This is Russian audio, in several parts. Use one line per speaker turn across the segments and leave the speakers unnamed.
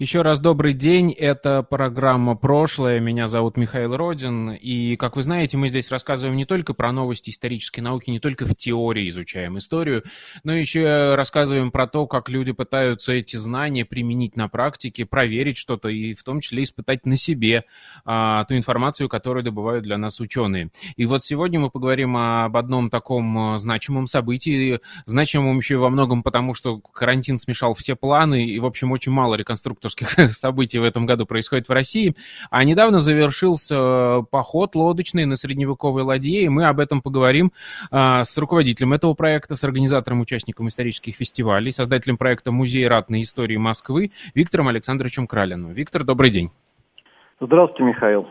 еще раз добрый день. Это программа «Прошлое». Меня зовут Михаил Родин. И, как вы знаете, мы здесь рассказываем не только про новости исторической науки, не только в теории изучаем историю, но еще рассказываем про то, как люди пытаются эти знания применить на практике, проверить что-то и в том числе испытать на себе а, ту информацию, которую добывают для нас ученые. И вот сегодня мы поговорим об одном таком а, значимом событии, значимом еще и во многом потому, что карантин смешал все планы, и, в общем, очень мало реконструкторских рекордсовских событий в этом году происходит в России. А недавно завершился э, поход лодочный на средневековой ладье, и мы об этом поговорим а, с руководителем этого проекта, с организатором, участником исторических фестивалей, создателем проекта «Музей ратной истории Москвы» Виктором Александровичем Кралиным. Виктор, добрый день.
Здравствуйте, Михаил.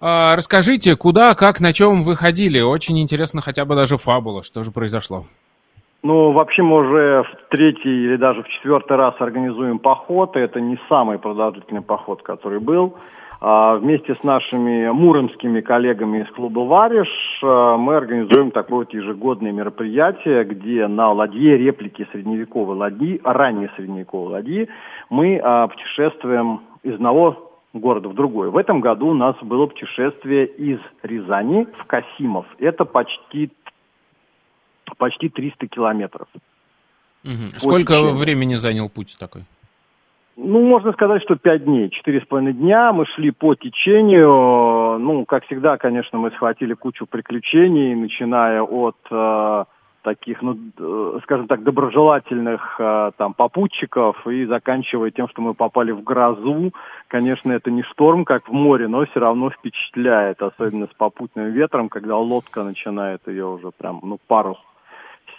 А, расскажите, куда, как, на чем вы ходили? Очень интересно хотя бы даже фабула, что же произошло.
Ну, вообще мы уже в третий или даже в четвертый раз организуем поход. Это не самый продолжительный поход, который был. А вместе с нашими муромскими коллегами из клуба «Вариш» а, мы организуем такое вот ежегодное мероприятие, где на ладье реплики средневековой ладьи, ранней средневековой ладьи, мы а, путешествуем из одного города в другой. В этом году у нас было путешествие из Рязани в Касимов. Это почти почти 300 километров.
Угу. Сколько течению. времени занял путь такой?
Ну, можно сказать, что пять дней, четыре с половиной дня. Мы шли по течению. Ну, как всегда, конечно, мы схватили кучу приключений, начиная от э, таких, ну, э, скажем так, доброжелательных э, там попутчиков и заканчивая тем, что мы попали в грозу. Конечно, это не шторм, как в море, но все равно впечатляет, особенно с попутным ветром, когда лодка начинает ее уже прям, ну, парус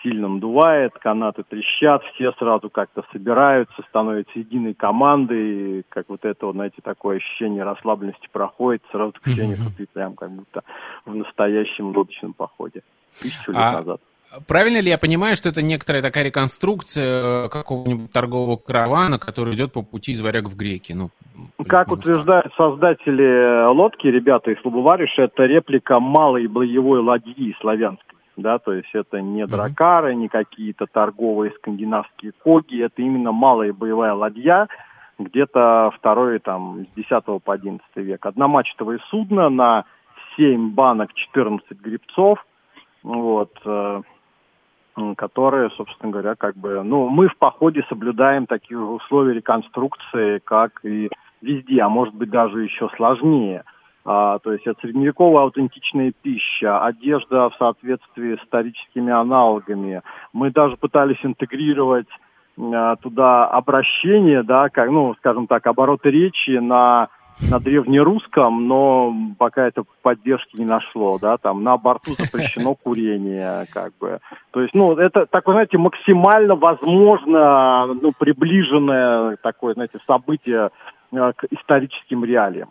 сильно надувает, канаты трещат, все сразу как-то собираются, становятся единой командой, и как вот это, знаете, такое ощущение расслабленности проходит, сразу ощущение, что ты прям как будто в настоящем лодочном походе тысячу лет а... назад.
Правильно ли я понимаю, что это некоторая такая реконструкция э, какого-нибудь торгового каравана, который идет по пути из варяг в греки? Ну,
как утверждают создатели лодки, ребята из Лубувариша, это реплика малой боевой ладьи славянской да, то есть это не дракары, не какие-то торговые скандинавские коги, это именно малая боевая ладья, где-то второй, там, с 10 по 11 век. Одномачтовое судно на 7 банок, 14 грибцов, вот, э, которые, собственно говоря, как бы, ну, мы в походе соблюдаем такие условия реконструкции, как и везде, а может быть даже еще сложнее – а, то есть это средневековая аутентичная пища, одежда в соответствии с историческими аналогами. Мы даже пытались интегрировать а, туда обращение, да, как, ну, скажем так, обороты речи на на древнерусском, но пока это поддержки не нашло, да, там на борту запрещено курение, как бы. То есть, ну, это такое, знаете, максимально возможно, ну, приближенное такое, знаете, событие э, к историческим реалиям.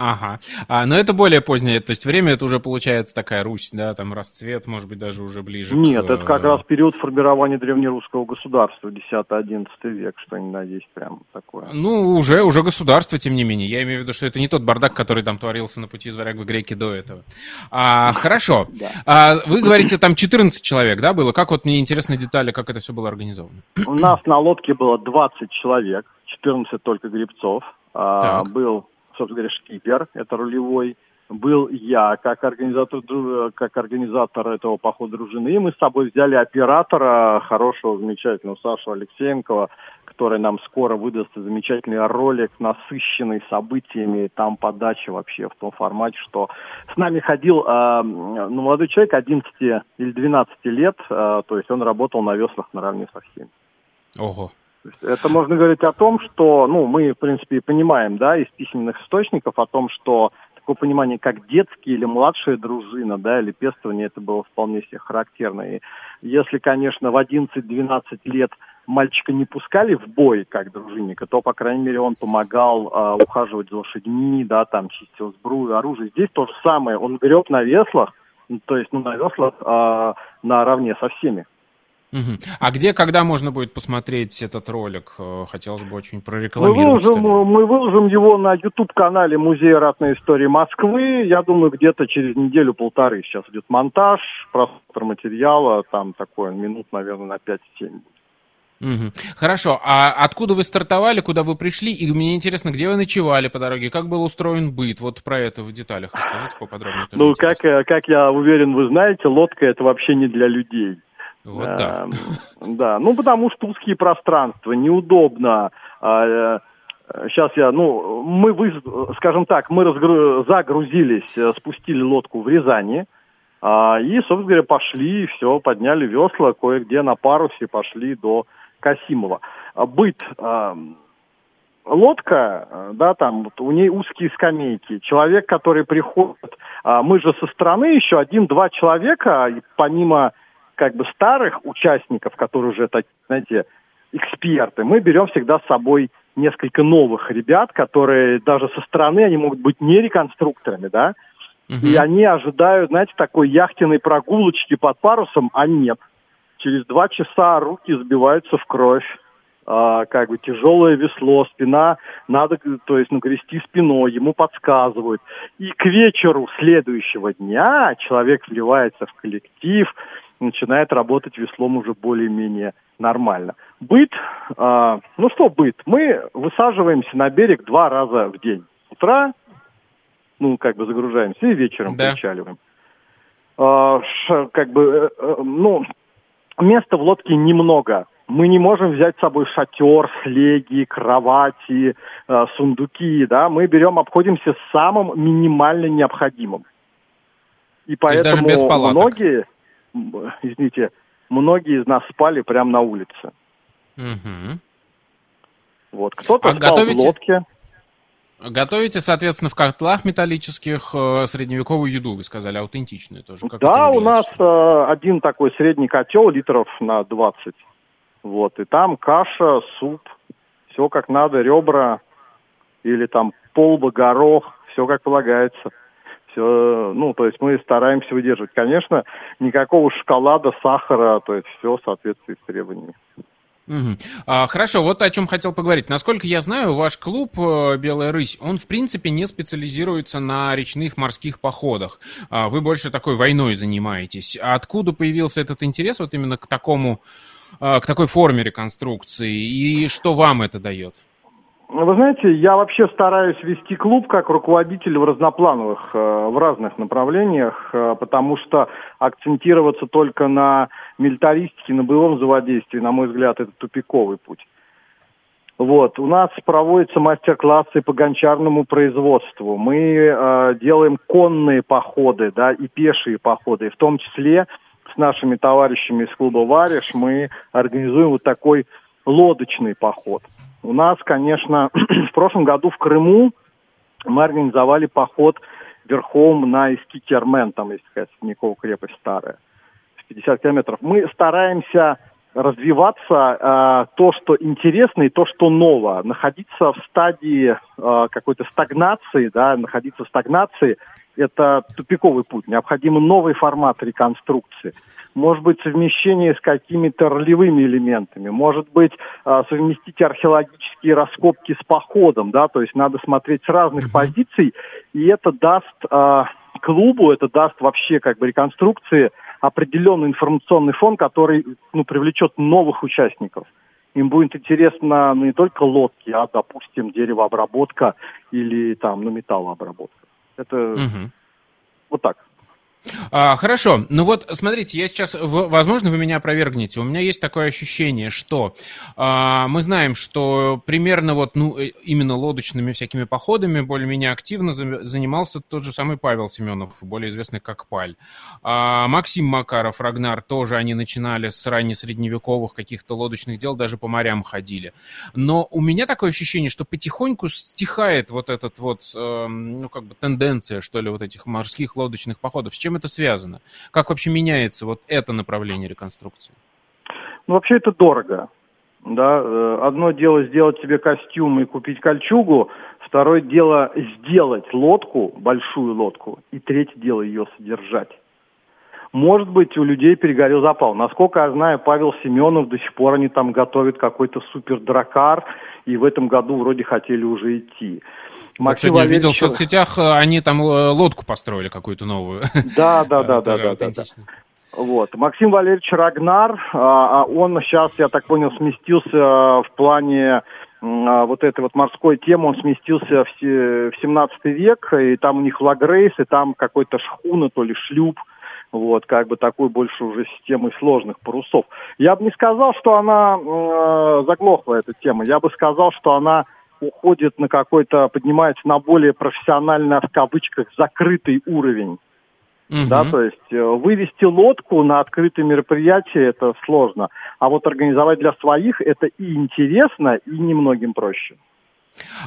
Ага. А, но это более позднее, то есть время это уже получается такая Русь, да, там расцвет, может быть, даже уже ближе.
Нет, к... это как раз период формирования древнерусского государства, 10-11 век, что ни на есть прям такое.
Ну, уже, уже государство, тем не менее. Я имею в виду, что это не тот бардак, который там творился на пути из варяг в греки до этого. А, хорошо. А, вы говорите, там 14 человек, да, было? Как вот мне интересны детали, как это все было организовано?
У нас на лодке было 20 человек, 14 только гребцов. А, был собственно говоря, шкипер, это рулевой, был я как организатор, как организатор этого похода дружины, и мы с собой взяли оператора, хорошего, замечательного Сашу Алексеенкова, который нам скоро выдаст замечательный ролик, насыщенный событиями, там подача вообще в том формате, что с нами ходил э, ну, молодой человек 11 или 12 лет, э, то есть он работал на веслах наравне со всеми.
Ого.
Это можно говорить о том, что, ну, мы, в принципе, понимаем, да, из письменных источников о том, что такое понимание, как детские или младшая дружина, да, или пестование, это было вполне себе характерно. И если, конечно, в 11-12 лет мальчика не пускали в бой как дружинника, то, по крайней мере, он помогал э, ухаживать за лошадьми, да, там, чистил сбрую, оружие. Здесь то же самое. Он греб на веслах, то есть ну, на веслах а, наравне со всеми.
Угу. А где, когда можно будет посмотреть этот ролик? Э, хотелось бы очень прорекламировать.
Мы выложим, мы выложим его на YouTube-канале Музея ратной истории Москвы. Я думаю, где-то через неделю-полторы сейчас идет монтаж, просмотр материала, там такой минут, наверное, на 5-7
Угу. Хорошо, а откуда вы стартовали, куда вы пришли, и мне интересно, где вы ночевали по дороге, как был устроен быт, вот про это в деталях расскажите поподробнее.
Ну, как, э, как я уверен, вы знаете, лодка это вообще не для людей.
Вот да.
Да, ну потому что узкие пространства, неудобно. Сейчас а, э, я, ну, мы, скажем так, мы разгру... загрузились, э, спустили лодку в Рязани, а, и, собственно говоря, пошли, все, подняли весла, кое-где на парусе пошли до Касимова. А, быт, лодка, да, там вот у ней узкие скамейки. Человек, который приходит, мы же со стороны еще один-два человека, помимо как бы старых участников, которые уже, так, знаете, эксперты, мы берем всегда с собой несколько новых ребят, которые даже со стороны, они могут быть не реконструкторами, да, uh-huh. и они ожидают, знаете, такой яхтенной прогулочки под парусом, а нет. Через два часа руки сбиваются в кровь, а, как бы тяжелое весло, спина, надо, то есть, ну, грести спиной, ему подсказывают. И к вечеру следующего дня человек вливается в коллектив, начинает работать веслом уже более-менее нормально. Быт, э, ну что быт? Мы высаживаемся на берег два раза в день. С утра, ну, как бы загружаемся, и вечером да. причаливаем. Э, ш, как бы, э, э, ну, места в лодке немного. Мы не можем взять с собой шатер, слеги, кровати, э, сундуки, да. Мы берем, обходимся самым минимально необходимым. И поэтому многие извините, многие из нас спали прямо на улице. Угу. Вот, кто-то а спал готовите... в лодке.
Готовите, соответственно, в котлах металлических э, средневековую еду, вы сказали, аутентичную тоже.
Как да, у нас э, один такой средний котел литров на 20. Вот, и там каша, суп, все как надо, ребра или там полба, горох, все как полагается все, ну, то есть мы стараемся выдерживать. Конечно, никакого шоколада, сахара, то есть все в соответствии с требованиями.
Угу. А, хорошо, вот о чем хотел поговорить. Насколько я знаю, ваш клуб э, «Белая рысь», он, в принципе, не специализируется на речных морских походах. А, вы больше такой войной занимаетесь. А откуда появился этот интерес вот именно к такому, э, к такой форме реконструкции? И что вам это дает?
Вы знаете, я вообще стараюсь вести клуб как руководитель в разноплановых, э, в разных направлениях, э, потому что акцентироваться только на милитаристике, на боевом взаимодействии, на мой взгляд, это тупиковый путь. Вот, у нас проводятся мастер-классы по гончарному производству. Мы э, делаем конные походы, да, и пешие походы, в том числе с нашими товарищами из клуба «Вариш» мы организуем вот такой лодочный поход – у нас, конечно, в прошлом году в Крыму мы организовали поход верхом на Искитермен, там есть такая Среднякова крепость старая, 50 километров. Мы стараемся развиваться, э, то, что интересно и то, что ново. Находиться в стадии э, какой-то стагнации, да, находиться в стагнации – это тупиковый путь. Необходим новый формат реконструкции. Может быть, совмещение с какими-то ролевыми элементами. Может быть, а, совместить археологические раскопки с походом. Да? То есть надо смотреть с разных позиций. И это даст э, клубу, это даст вообще как бы реконструкции определенный информационный фон, который ну, привлечет новых участников им будет интересно ну, не только лодки, а, допустим, деревообработка или там, ну, металлообработка. Это угу. вот так.
А, хорошо, ну вот смотрите, я сейчас, возможно, вы меня опровергнете. У меня есть такое ощущение, что а, мы знаем, что примерно вот, ну, э, именно лодочными всякими походами более-менее активно занимался тот же самый Павел Семенов, более известный как Паль. А, Максим Макаров, Рагнар тоже они начинали с раннесредневековых каких-то лодочных дел, даже по морям ходили. Но у меня такое ощущение, что потихоньку стихает вот этот вот, э, ну, как бы тенденция, что ли, вот этих морских лодочных походов. С чем чем это связано? Как вообще меняется вот это направление реконструкции?
Ну, вообще это дорого. Да, э, одно дело сделать себе костюм и купить кольчугу, второе дело сделать лодку, большую лодку, и третье дело ее содержать. Может быть, у людей перегорел запал. Насколько я знаю, Павел Семенов до сих пор они там готовят какой-то супер дракар, и в этом году вроде хотели уже идти.
Максим вот сегодня видел в соцсетях, э, они там э, лодку построили какую-то новую.
Да, да, да, да, да, да. Вот. Максим Валерьевич Рагнар, а, а он сейчас, я так понял, сместился в плане а, вот этой вот морской темы, он сместился в 17 век, и там у них лагрейс, и там какой-то шхуна, то ли шлюп, вот, как бы такой больше уже системой сложных парусов. Я бы не сказал, что она э, заглохла, эта тема. Я бы сказал, что она уходит на какой-то, поднимается на более профессионально, в кавычках, закрытый уровень. Угу. Да, то есть э, вывести лодку на открытое мероприятие это сложно, а вот организовать для своих это и интересно, и немногим проще.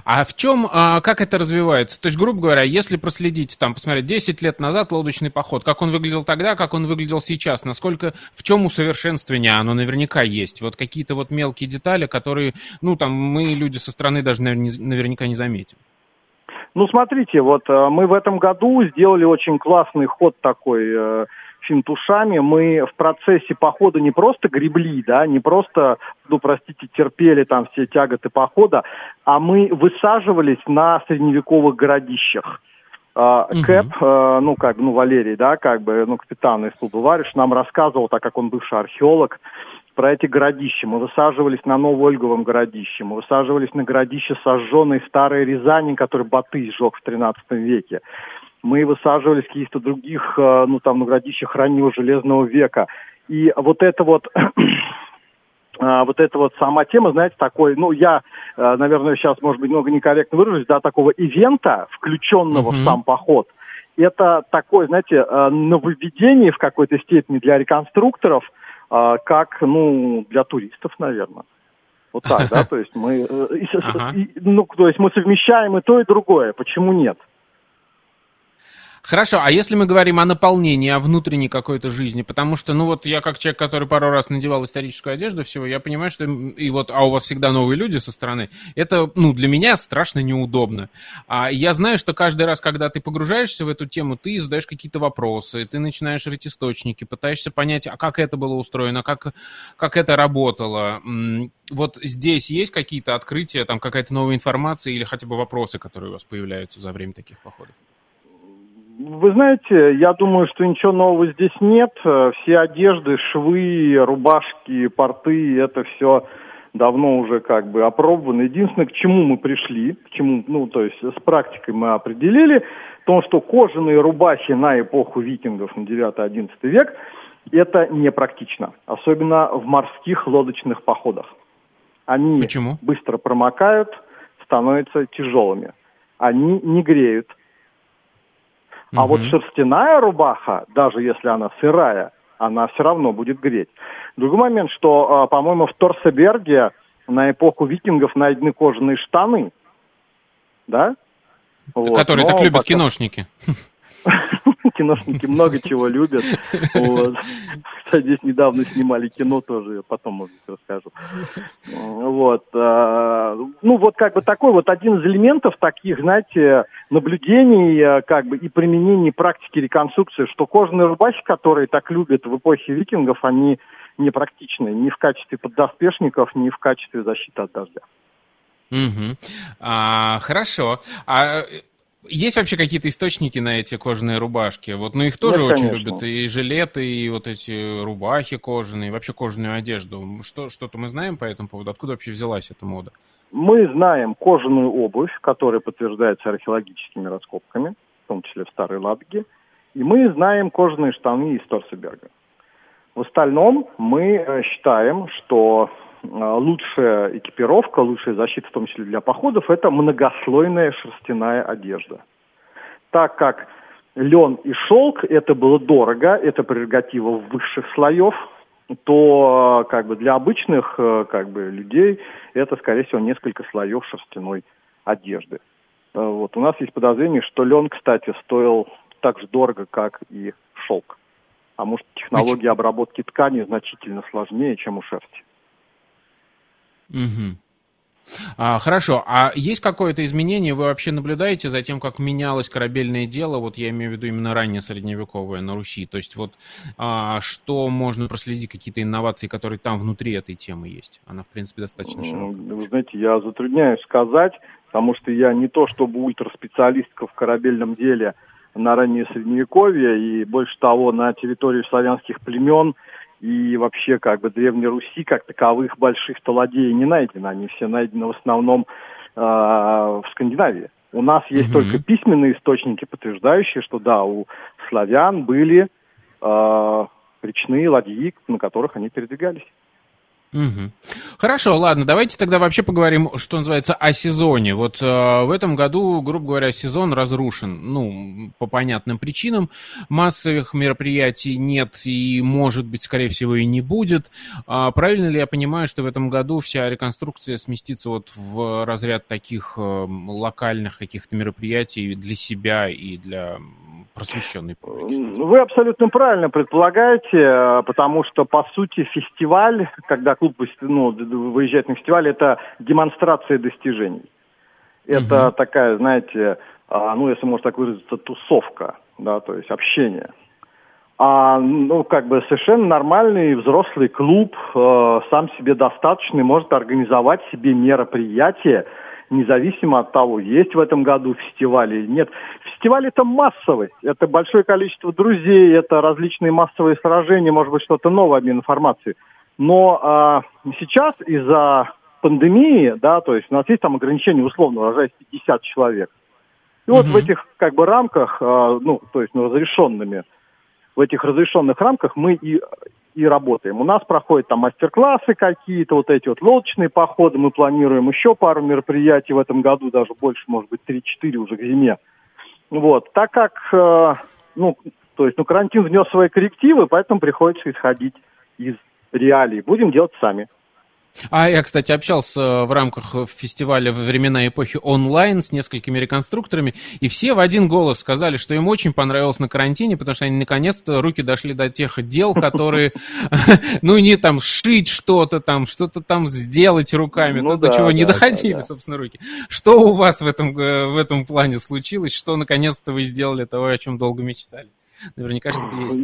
А в чем, а, как это развивается? То есть, грубо говоря, если проследить, там, посмотреть 10 лет назад лодочный поход, как он выглядел тогда, как он выглядел сейчас, насколько, в чем усовершенствование оно наверняка есть? Вот какие-то вот мелкие детали, которые, ну, там, мы, люди со стороны, даже наверняка не заметим.
Ну, смотрите, вот э, мы в этом году сделали очень классный ход такой э, финтушами. Мы в процессе похода не просто гребли, да, не просто, ну, простите, терпели там все тяготы похода, а мы высаживались на средневековых городищах. Uh, Кэп, uh, ну, как бы, ну, Валерий, да, как бы, ну, капитан из клуба Вариш нам рассказывал, так как он бывший археолог, про эти городища. Мы высаживались на Новоольговом городище, мы высаживались на городище сожженной старой Рязани, который Баты сжег в 13 веке. Мы высаживались в каких-то других, э, ну там, на городищах раннего Железного века. И вот это вот э, вот эта вот сама тема, знаете, такой, ну, я, э, наверное, сейчас, может быть, много некорректно выражусь, да, такого ивента, включенного mm-hmm. в сам поход, это такое, знаете, нововведение в какой-то степени для реконструкторов – а, как, ну, для туристов, наверное. Вот так, да, то есть мы, э, ну, то есть мы совмещаем и то, и другое. Почему нет?
Хорошо, а если мы говорим о наполнении, о внутренней какой-то жизни, потому что, ну вот я как человек, который пару раз надевал историческую одежду всего, я понимаю, что и вот, а у вас всегда новые люди со стороны, это, ну, для меня страшно неудобно. А я знаю, что каждый раз, когда ты погружаешься в эту тему, ты задаешь какие-то вопросы, ты начинаешь рыть источники, пытаешься понять, а как это было устроено, как, как это работало. Вот здесь есть какие-то открытия, там какая-то новая информация или хотя бы вопросы, которые у вас появляются за время таких походов?
Вы знаете, я думаю, что ничего нового здесь нет. Все одежды, швы, рубашки, порты, это все давно уже как бы опробовано. Единственное, к чему мы пришли, к чему, ну, то есть с практикой мы определили, то, что кожаные рубахи на эпоху викингов на 9-11 век, это непрактично, особенно в морских лодочных походах. Они
Почему?
быстро промокают, становятся тяжелыми. Они не греют, а вот шерстяная рубаха, даже если она сырая, она все равно будет греть. Другой момент, что, а, по-моему, в Торсеберге на эпоху викингов найдены кожаные штаны. Да?
Вот. Которые Но так любят потом... киношники.
Киношники много чего любят. Вот. Кстати, здесь недавно снимали кино тоже, потом, может быть, расскажу. Вот. А, ну, вот как бы такой вот один из элементов таких, знаете, наблюдений а, как бы и применений практики реконструкции, что кожаные рубахи, которые так любят в эпохе викингов, они непрактичны ни в качестве поддоспешников, ни в качестве защиты от дождя.
Угу. А, хорошо. А есть вообще какие-то источники на эти кожаные рубашки? Вот, ну их тоже Нет, очень конечно. любят. И жилеты, и вот эти рубахи кожаные, и вообще кожаную одежду. Что, что-то мы знаем по этому поводу? Откуда вообще взялась эта мода?
Мы знаем кожаную обувь, которая подтверждается археологическими раскопками, в том числе в Старой Ладоге. И мы знаем кожаные штаны из Торсеберга. В остальном мы э, считаем, что а, лучшая экипировка, лучшая защита, в том числе для походов, это многослойная шерстяная одежда. Так как лен и шелк это было дорого, это прерогатива высших слоев, то а, как бы для обычных э, как бы людей это, скорее всего, несколько слоев шерстяной одежды. Э, вот. У нас есть подозрение, что лен, кстати, стоил так же дорого, как и шелк. А может, технология обработки ткани значительно сложнее, чем у шерсти.
Угу. А, хорошо. А есть какое-то изменение? Вы вообще наблюдаете за тем, как менялось корабельное дело? Вот я имею в виду именно раннее средневековое на Руси. То есть вот а, что можно проследить, какие-то инновации, которые там внутри этой темы есть? Она, в принципе, достаточно широкая.
Вы знаете, я затрудняюсь сказать, потому что я не то чтобы ультраспециалистка в корабельном деле на раннее средневековье, и больше того, на территории славянских племен – и вообще как бы Древней Руси как таковых больших толодеев не найдено. Они все найдены в основном э, в Скандинавии. У нас есть угу. только письменные источники, подтверждающие, что да, у славян были э, речные ладьи, на которых они передвигались.
Угу. Хорошо, ладно, давайте тогда вообще поговорим, что называется, о сезоне. Вот э, в этом году, грубо говоря, сезон разрушен, ну, по понятным причинам. Массовых мероприятий нет и, может быть, скорее всего, и не будет. А правильно ли я понимаю, что в этом году вся реконструкция сместится вот в разряд таких э, локальных каких-то мероприятий для себя и для просвещенный публике?
Вы абсолютно правильно предполагаете, э, потому что, по сути, фестиваль, когда клуб ну, выезжает на фестиваль, это демонстрация достижений. Это угу. такая, знаете, а, ну, если можно так выразиться, тусовка, да, то есть общение. А, ну, как бы совершенно нормальный взрослый клуб, э, сам себе достаточный, может организовать себе мероприятие, независимо от того, есть в этом году фестиваль или нет. Фестиваль это массовый, это большое количество друзей, это различные массовые сражения, может быть что-то новое, обмен информацией. Но а, сейчас из-за пандемии, да, то есть у нас есть там ограничение, условно выражаясь, 50 человек. И вот в этих как бы рамках, а, ну, то есть ну, разрешенными, в этих разрешенных рамках мы и и работаем. У нас проходят там мастер-классы какие-то, вот эти вот лодочные походы. Мы планируем еще пару мероприятий в этом году, даже больше, может быть, 3-4 уже к зиме. Вот. Так как, э, ну, то есть, ну, карантин внес свои коррективы, поэтому приходится исходить из реалий. Будем делать сами.
А я, кстати, общался в рамках фестиваля «Времена эпохи онлайн» с несколькими реконструкторами, и все в один голос сказали, что им очень понравилось на карантине, потому что они наконец-то руки дошли до тех дел, которые, ну, не там шить что-то там, что-то там сделать руками, ну, то, до чего не доходили, собственно, руки. Что у вас э, в этом плане случилось? Что наконец-то вы сделали того, о чем долго мечтали? Наверняка что-то есть.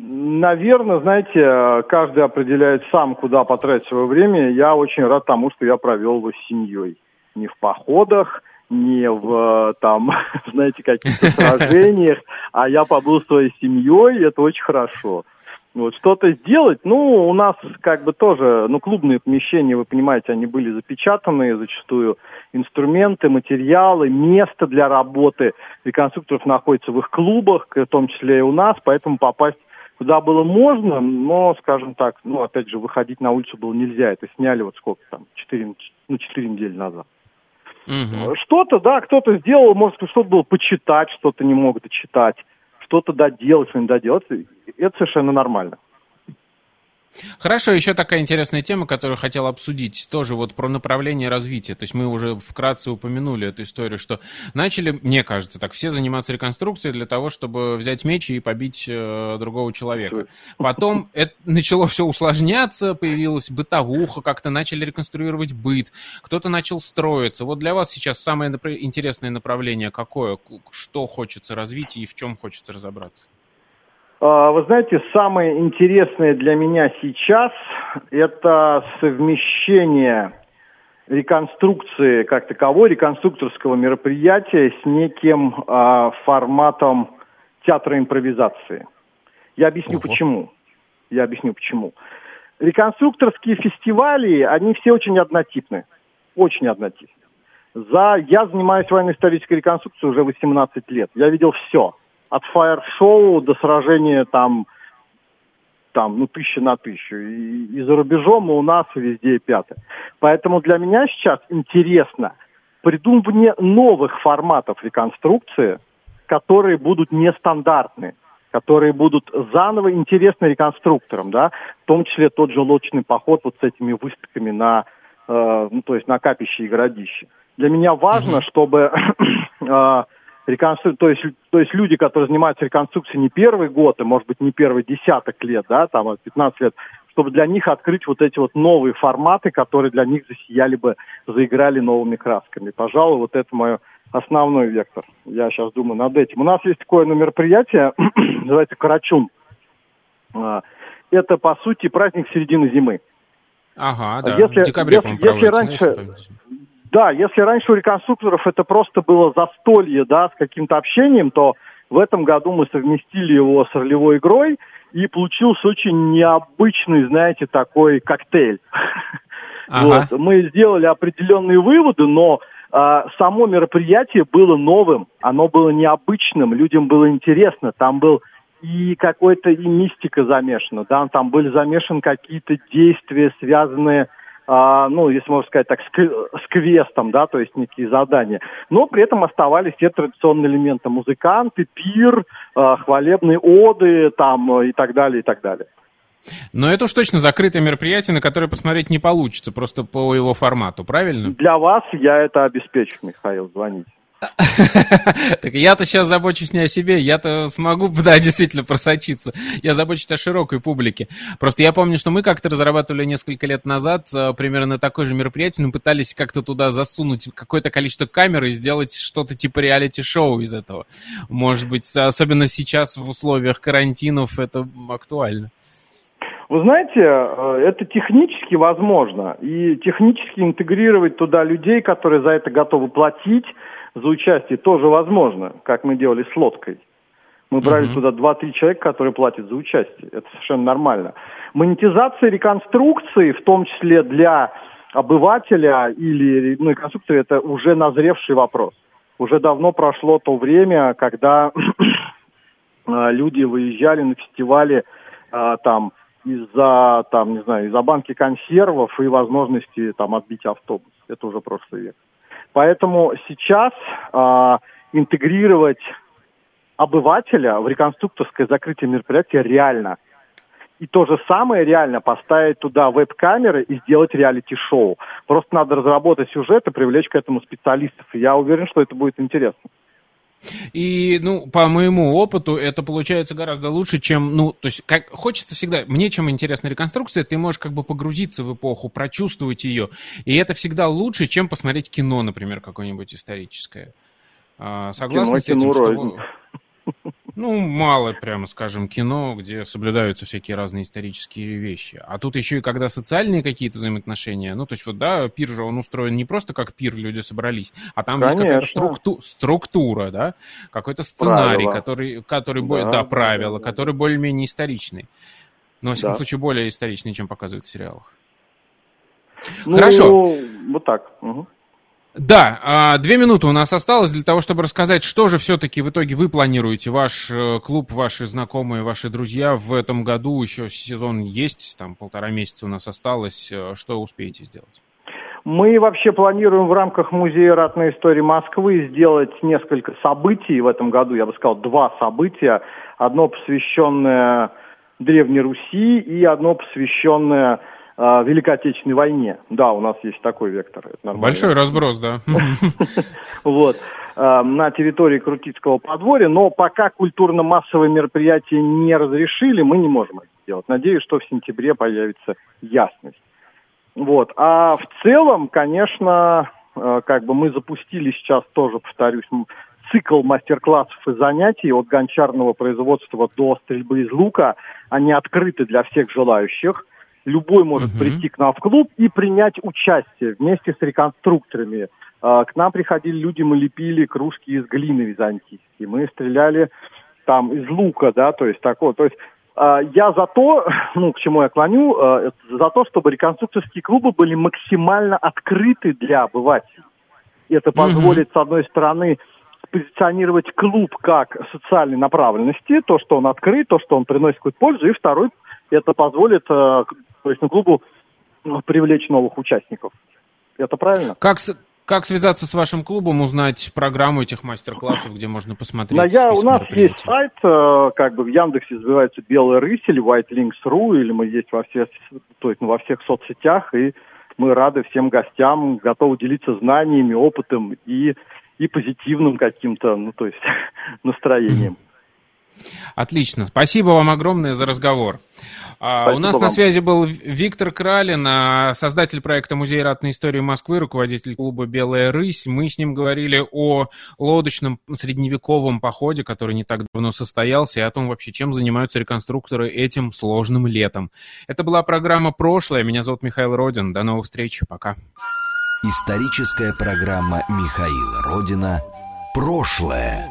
Наверное, знаете, каждый определяет сам, куда потратить свое время. Я очень рад тому, что я провел его с семьей. Не в походах, не в, там, знаете, каких-то сражениях, а я побыл с своей семьей, это очень хорошо. Вот что-то сделать, ну, у нас как бы тоже, ну, клубные помещения, вы понимаете, они были запечатаны, зачастую инструменты, материалы, место для работы реконструкторов находится в их клубах, в том числе и у нас, поэтому попасть куда было можно, но, скажем так, ну, опять же, выходить на улицу было нельзя, это сняли вот сколько там, 4, ну, 4 недели назад. Угу. Что-то, да, кто-то сделал, может, что-то было почитать, что-то не мог дочитать что-то доделать, что-нибудь доделать, это совершенно нормально.
Хорошо, еще такая интересная тема, которую хотел обсудить, тоже вот про направление развития. То есть мы уже вкратце упомянули эту историю, что начали, мне кажется, так, все заниматься реконструкцией для того, чтобы взять меч и побить э, другого человека. Потом это начало все усложняться, появилась бытовуха, как-то начали реконструировать быт, кто-то начал строиться. Вот для вас сейчас самое интересное направление какое? Что хочется развить и в чем хочется разобраться?
А, вы знаете, самое интересное для меня сейчас это совмещение реконструкции как таковой, реконструкторского мероприятия с неким э, форматом театра импровизации. Я объясню Ого. почему. Я объясню почему. Реконструкторские фестивали, они все очень однотипны. Очень однотипны. За... Я занимаюсь военно-исторической реконструкцией уже 18 лет. Я видел все от фаер-шоу до сражения там, там, ну, тысяча на тысячу. И, и за рубежом, и у нас, и везде и пятое. Поэтому для меня сейчас интересно придумывание новых форматов реконструкции, которые будут нестандартны, которые будут заново интересны реконструкторам, да, в том числе тот же лодочный поход вот с этими выставками на, э, ну, то есть на капище и городище. Для меня важно, чтобы э, реконстру... то, есть, то есть люди, которые занимаются реконструкцией не первый год, и, может быть, не первый десяток лет, да, там, 15 лет, чтобы для них открыть вот эти вот новые форматы, которые для них засияли бы, заиграли новыми красками. Пожалуй, вот это мое основной вектор. Я сейчас думаю над этим. У нас есть такое мероприятие, называется «Карачун». А, это, по сути, праздник середины зимы.
Ага, да. Если, в декабре,
если, если раньше, да, если раньше у реконструкторов это просто было застолье, да, с каким-то общением, то в этом году мы совместили его с ролевой игрой, и получился очень необычный, знаете, такой коктейль. Ага. Вот. Мы сделали определенные выводы, но а, само мероприятие было новым, оно было необычным, людям было интересно, там был и какой-то и мистика замешана, да, там были замешаны какие-то действия, связанные, а, ну, если можно сказать так, с, с квестом, да, то есть некие задания. Но при этом оставались те традиционные элементы, музыканты, пир, а, хвалебные оды, там, и так далее, и так далее.
Но это уж точно закрытое мероприятие, на которое посмотреть не получится, просто по его формату, правильно?
Для вас я это обеспечу, Михаил, звоните.
Так я-то сейчас забочусь не о себе, я-то смогу, да, действительно просочиться. Я забочусь о широкой публике. Просто я помню, что мы как-то разрабатывали несколько лет назад э, примерно такое же мероприятие, мы пытались как-то туда засунуть какое-то количество камер и сделать что-то типа реалити-шоу из этого. Может быть, особенно сейчас в условиях карантинов это актуально.
Вы знаете, э, это технически возможно. И технически интегрировать туда людей, которые за это готовы платить, за участие тоже возможно, как мы делали с лодкой. Мы брали uh-huh. туда 2-3 человека, которые платят за участие. Это совершенно нормально. Монетизация реконструкции, в том числе для обывателя или ну, реконструкции, это уже назревший вопрос. Уже давно прошло то время, когда э, люди выезжали на фестивале э, там из-за там не знаю из-за банки консервов и возможности там отбить автобус. Это уже прошлый век. Поэтому сейчас э, интегрировать обывателя в реконструкторское закрытие мероприятия реально. И то же самое реально поставить туда веб-камеры и сделать реалити-шоу. Просто надо разработать сюжет и привлечь к этому специалистов. И я уверен, что это будет интересно.
И, ну, по моему опыту, это получается гораздо лучше, чем, ну, то есть, как хочется всегда, мне чем интересна реконструкция, ты можешь как бы погрузиться в эпоху, прочувствовать ее, и это всегда лучше, чем посмотреть кино, например, какое-нибудь историческое. А, согласны кино, с этим, кино что... Ну, мало, прямо скажем, кино, где соблюдаются всякие разные исторические вещи. А тут еще и когда социальные какие-то взаимоотношения, ну, то есть вот, да, пир же, он устроен не просто как пир, люди собрались, а там Конечно. есть какая-то структу- структура, да, какой-то сценарий, правила. который, который, да, да, правила, да, который более-менее историчный. Но, во всяком да. случае, более историчный, чем показывают в сериалах.
Ну, Хорошо. Вот так. Угу.
Да, а, две минуты у нас осталось для того, чтобы рассказать, что же все-таки в итоге вы планируете, ваш э, клуб, ваши знакомые, ваши друзья в этом году, еще сезон есть, там полтора месяца у нас осталось, э, что успеете сделать?
Мы вообще планируем в рамках Музея ратной истории Москвы сделать несколько событий в этом году, я бы сказал, два события. Одно посвященное Древней Руси и одно посвященное э, Великой Отечественной войне. Да, у нас есть такой вектор.
Большой разброс, да.
Вот на территории Крутицкого подворья, но пока культурно-массовые мероприятия не разрешили, мы не можем это сделать. Надеюсь, что в сентябре появится ясность. Вот. А в целом, конечно, э, как бы мы запустили сейчас тоже, повторюсь, цикл мастер-классов и занятий от гончарного производства до стрельбы из лука. Они открыты для всех желающих. Любой может uh-huh. прийти к нам в клуб и принять участие вместе с реконструкторами. А, к нам приходили люди, мы лепили кружки из глины византийской. Мы стреляли там из лука, да, то есть такое. То есть а, я за то, ну, к чему я клоню, а, за то, чтобы реконструкторские клубы были максимально открыты для обывателей. Это позволит, mm-hmm. с одной стороны, позиционировать клуб как социальной направленности, то, что он открыт, то, что он приносит какую-то пользу, и второй, это позволит то есть на клубу ну, привлечь новых участников. Это правильно?
Как, как связаться с вашим клубом, узнать программу этих мастер-классов, где можно посмотреть?
На я, у нас есть сайт, э, как бы в Яндексе называется «Белый рысь» или «Whitelinks.ru», или мы есть во всех, то есть, ну, во всех соцсетях, и мы рады всем гостям, готовы делиться знаниями, опытом и, и позитивным каким-то, ну, то есть, настроением.
Отлично. Спасибо вам огромное за разговор. А, у нас вам. на связи был Виктор Кралин, а, создатель проекта «Музей ратной истории Москвы», руководитель клуба «Белая рысь». Мы с ним говорили о лодочном средневековом походе, который не так давно состоялся, и о том вообще, чем занимаются реконструкторы этим сложным летом. Это была программа «Прошлое». Меня зовут Михаил Родин. До новых встреч. Пока.
Историческая программа Михаила Родина «Прошлое».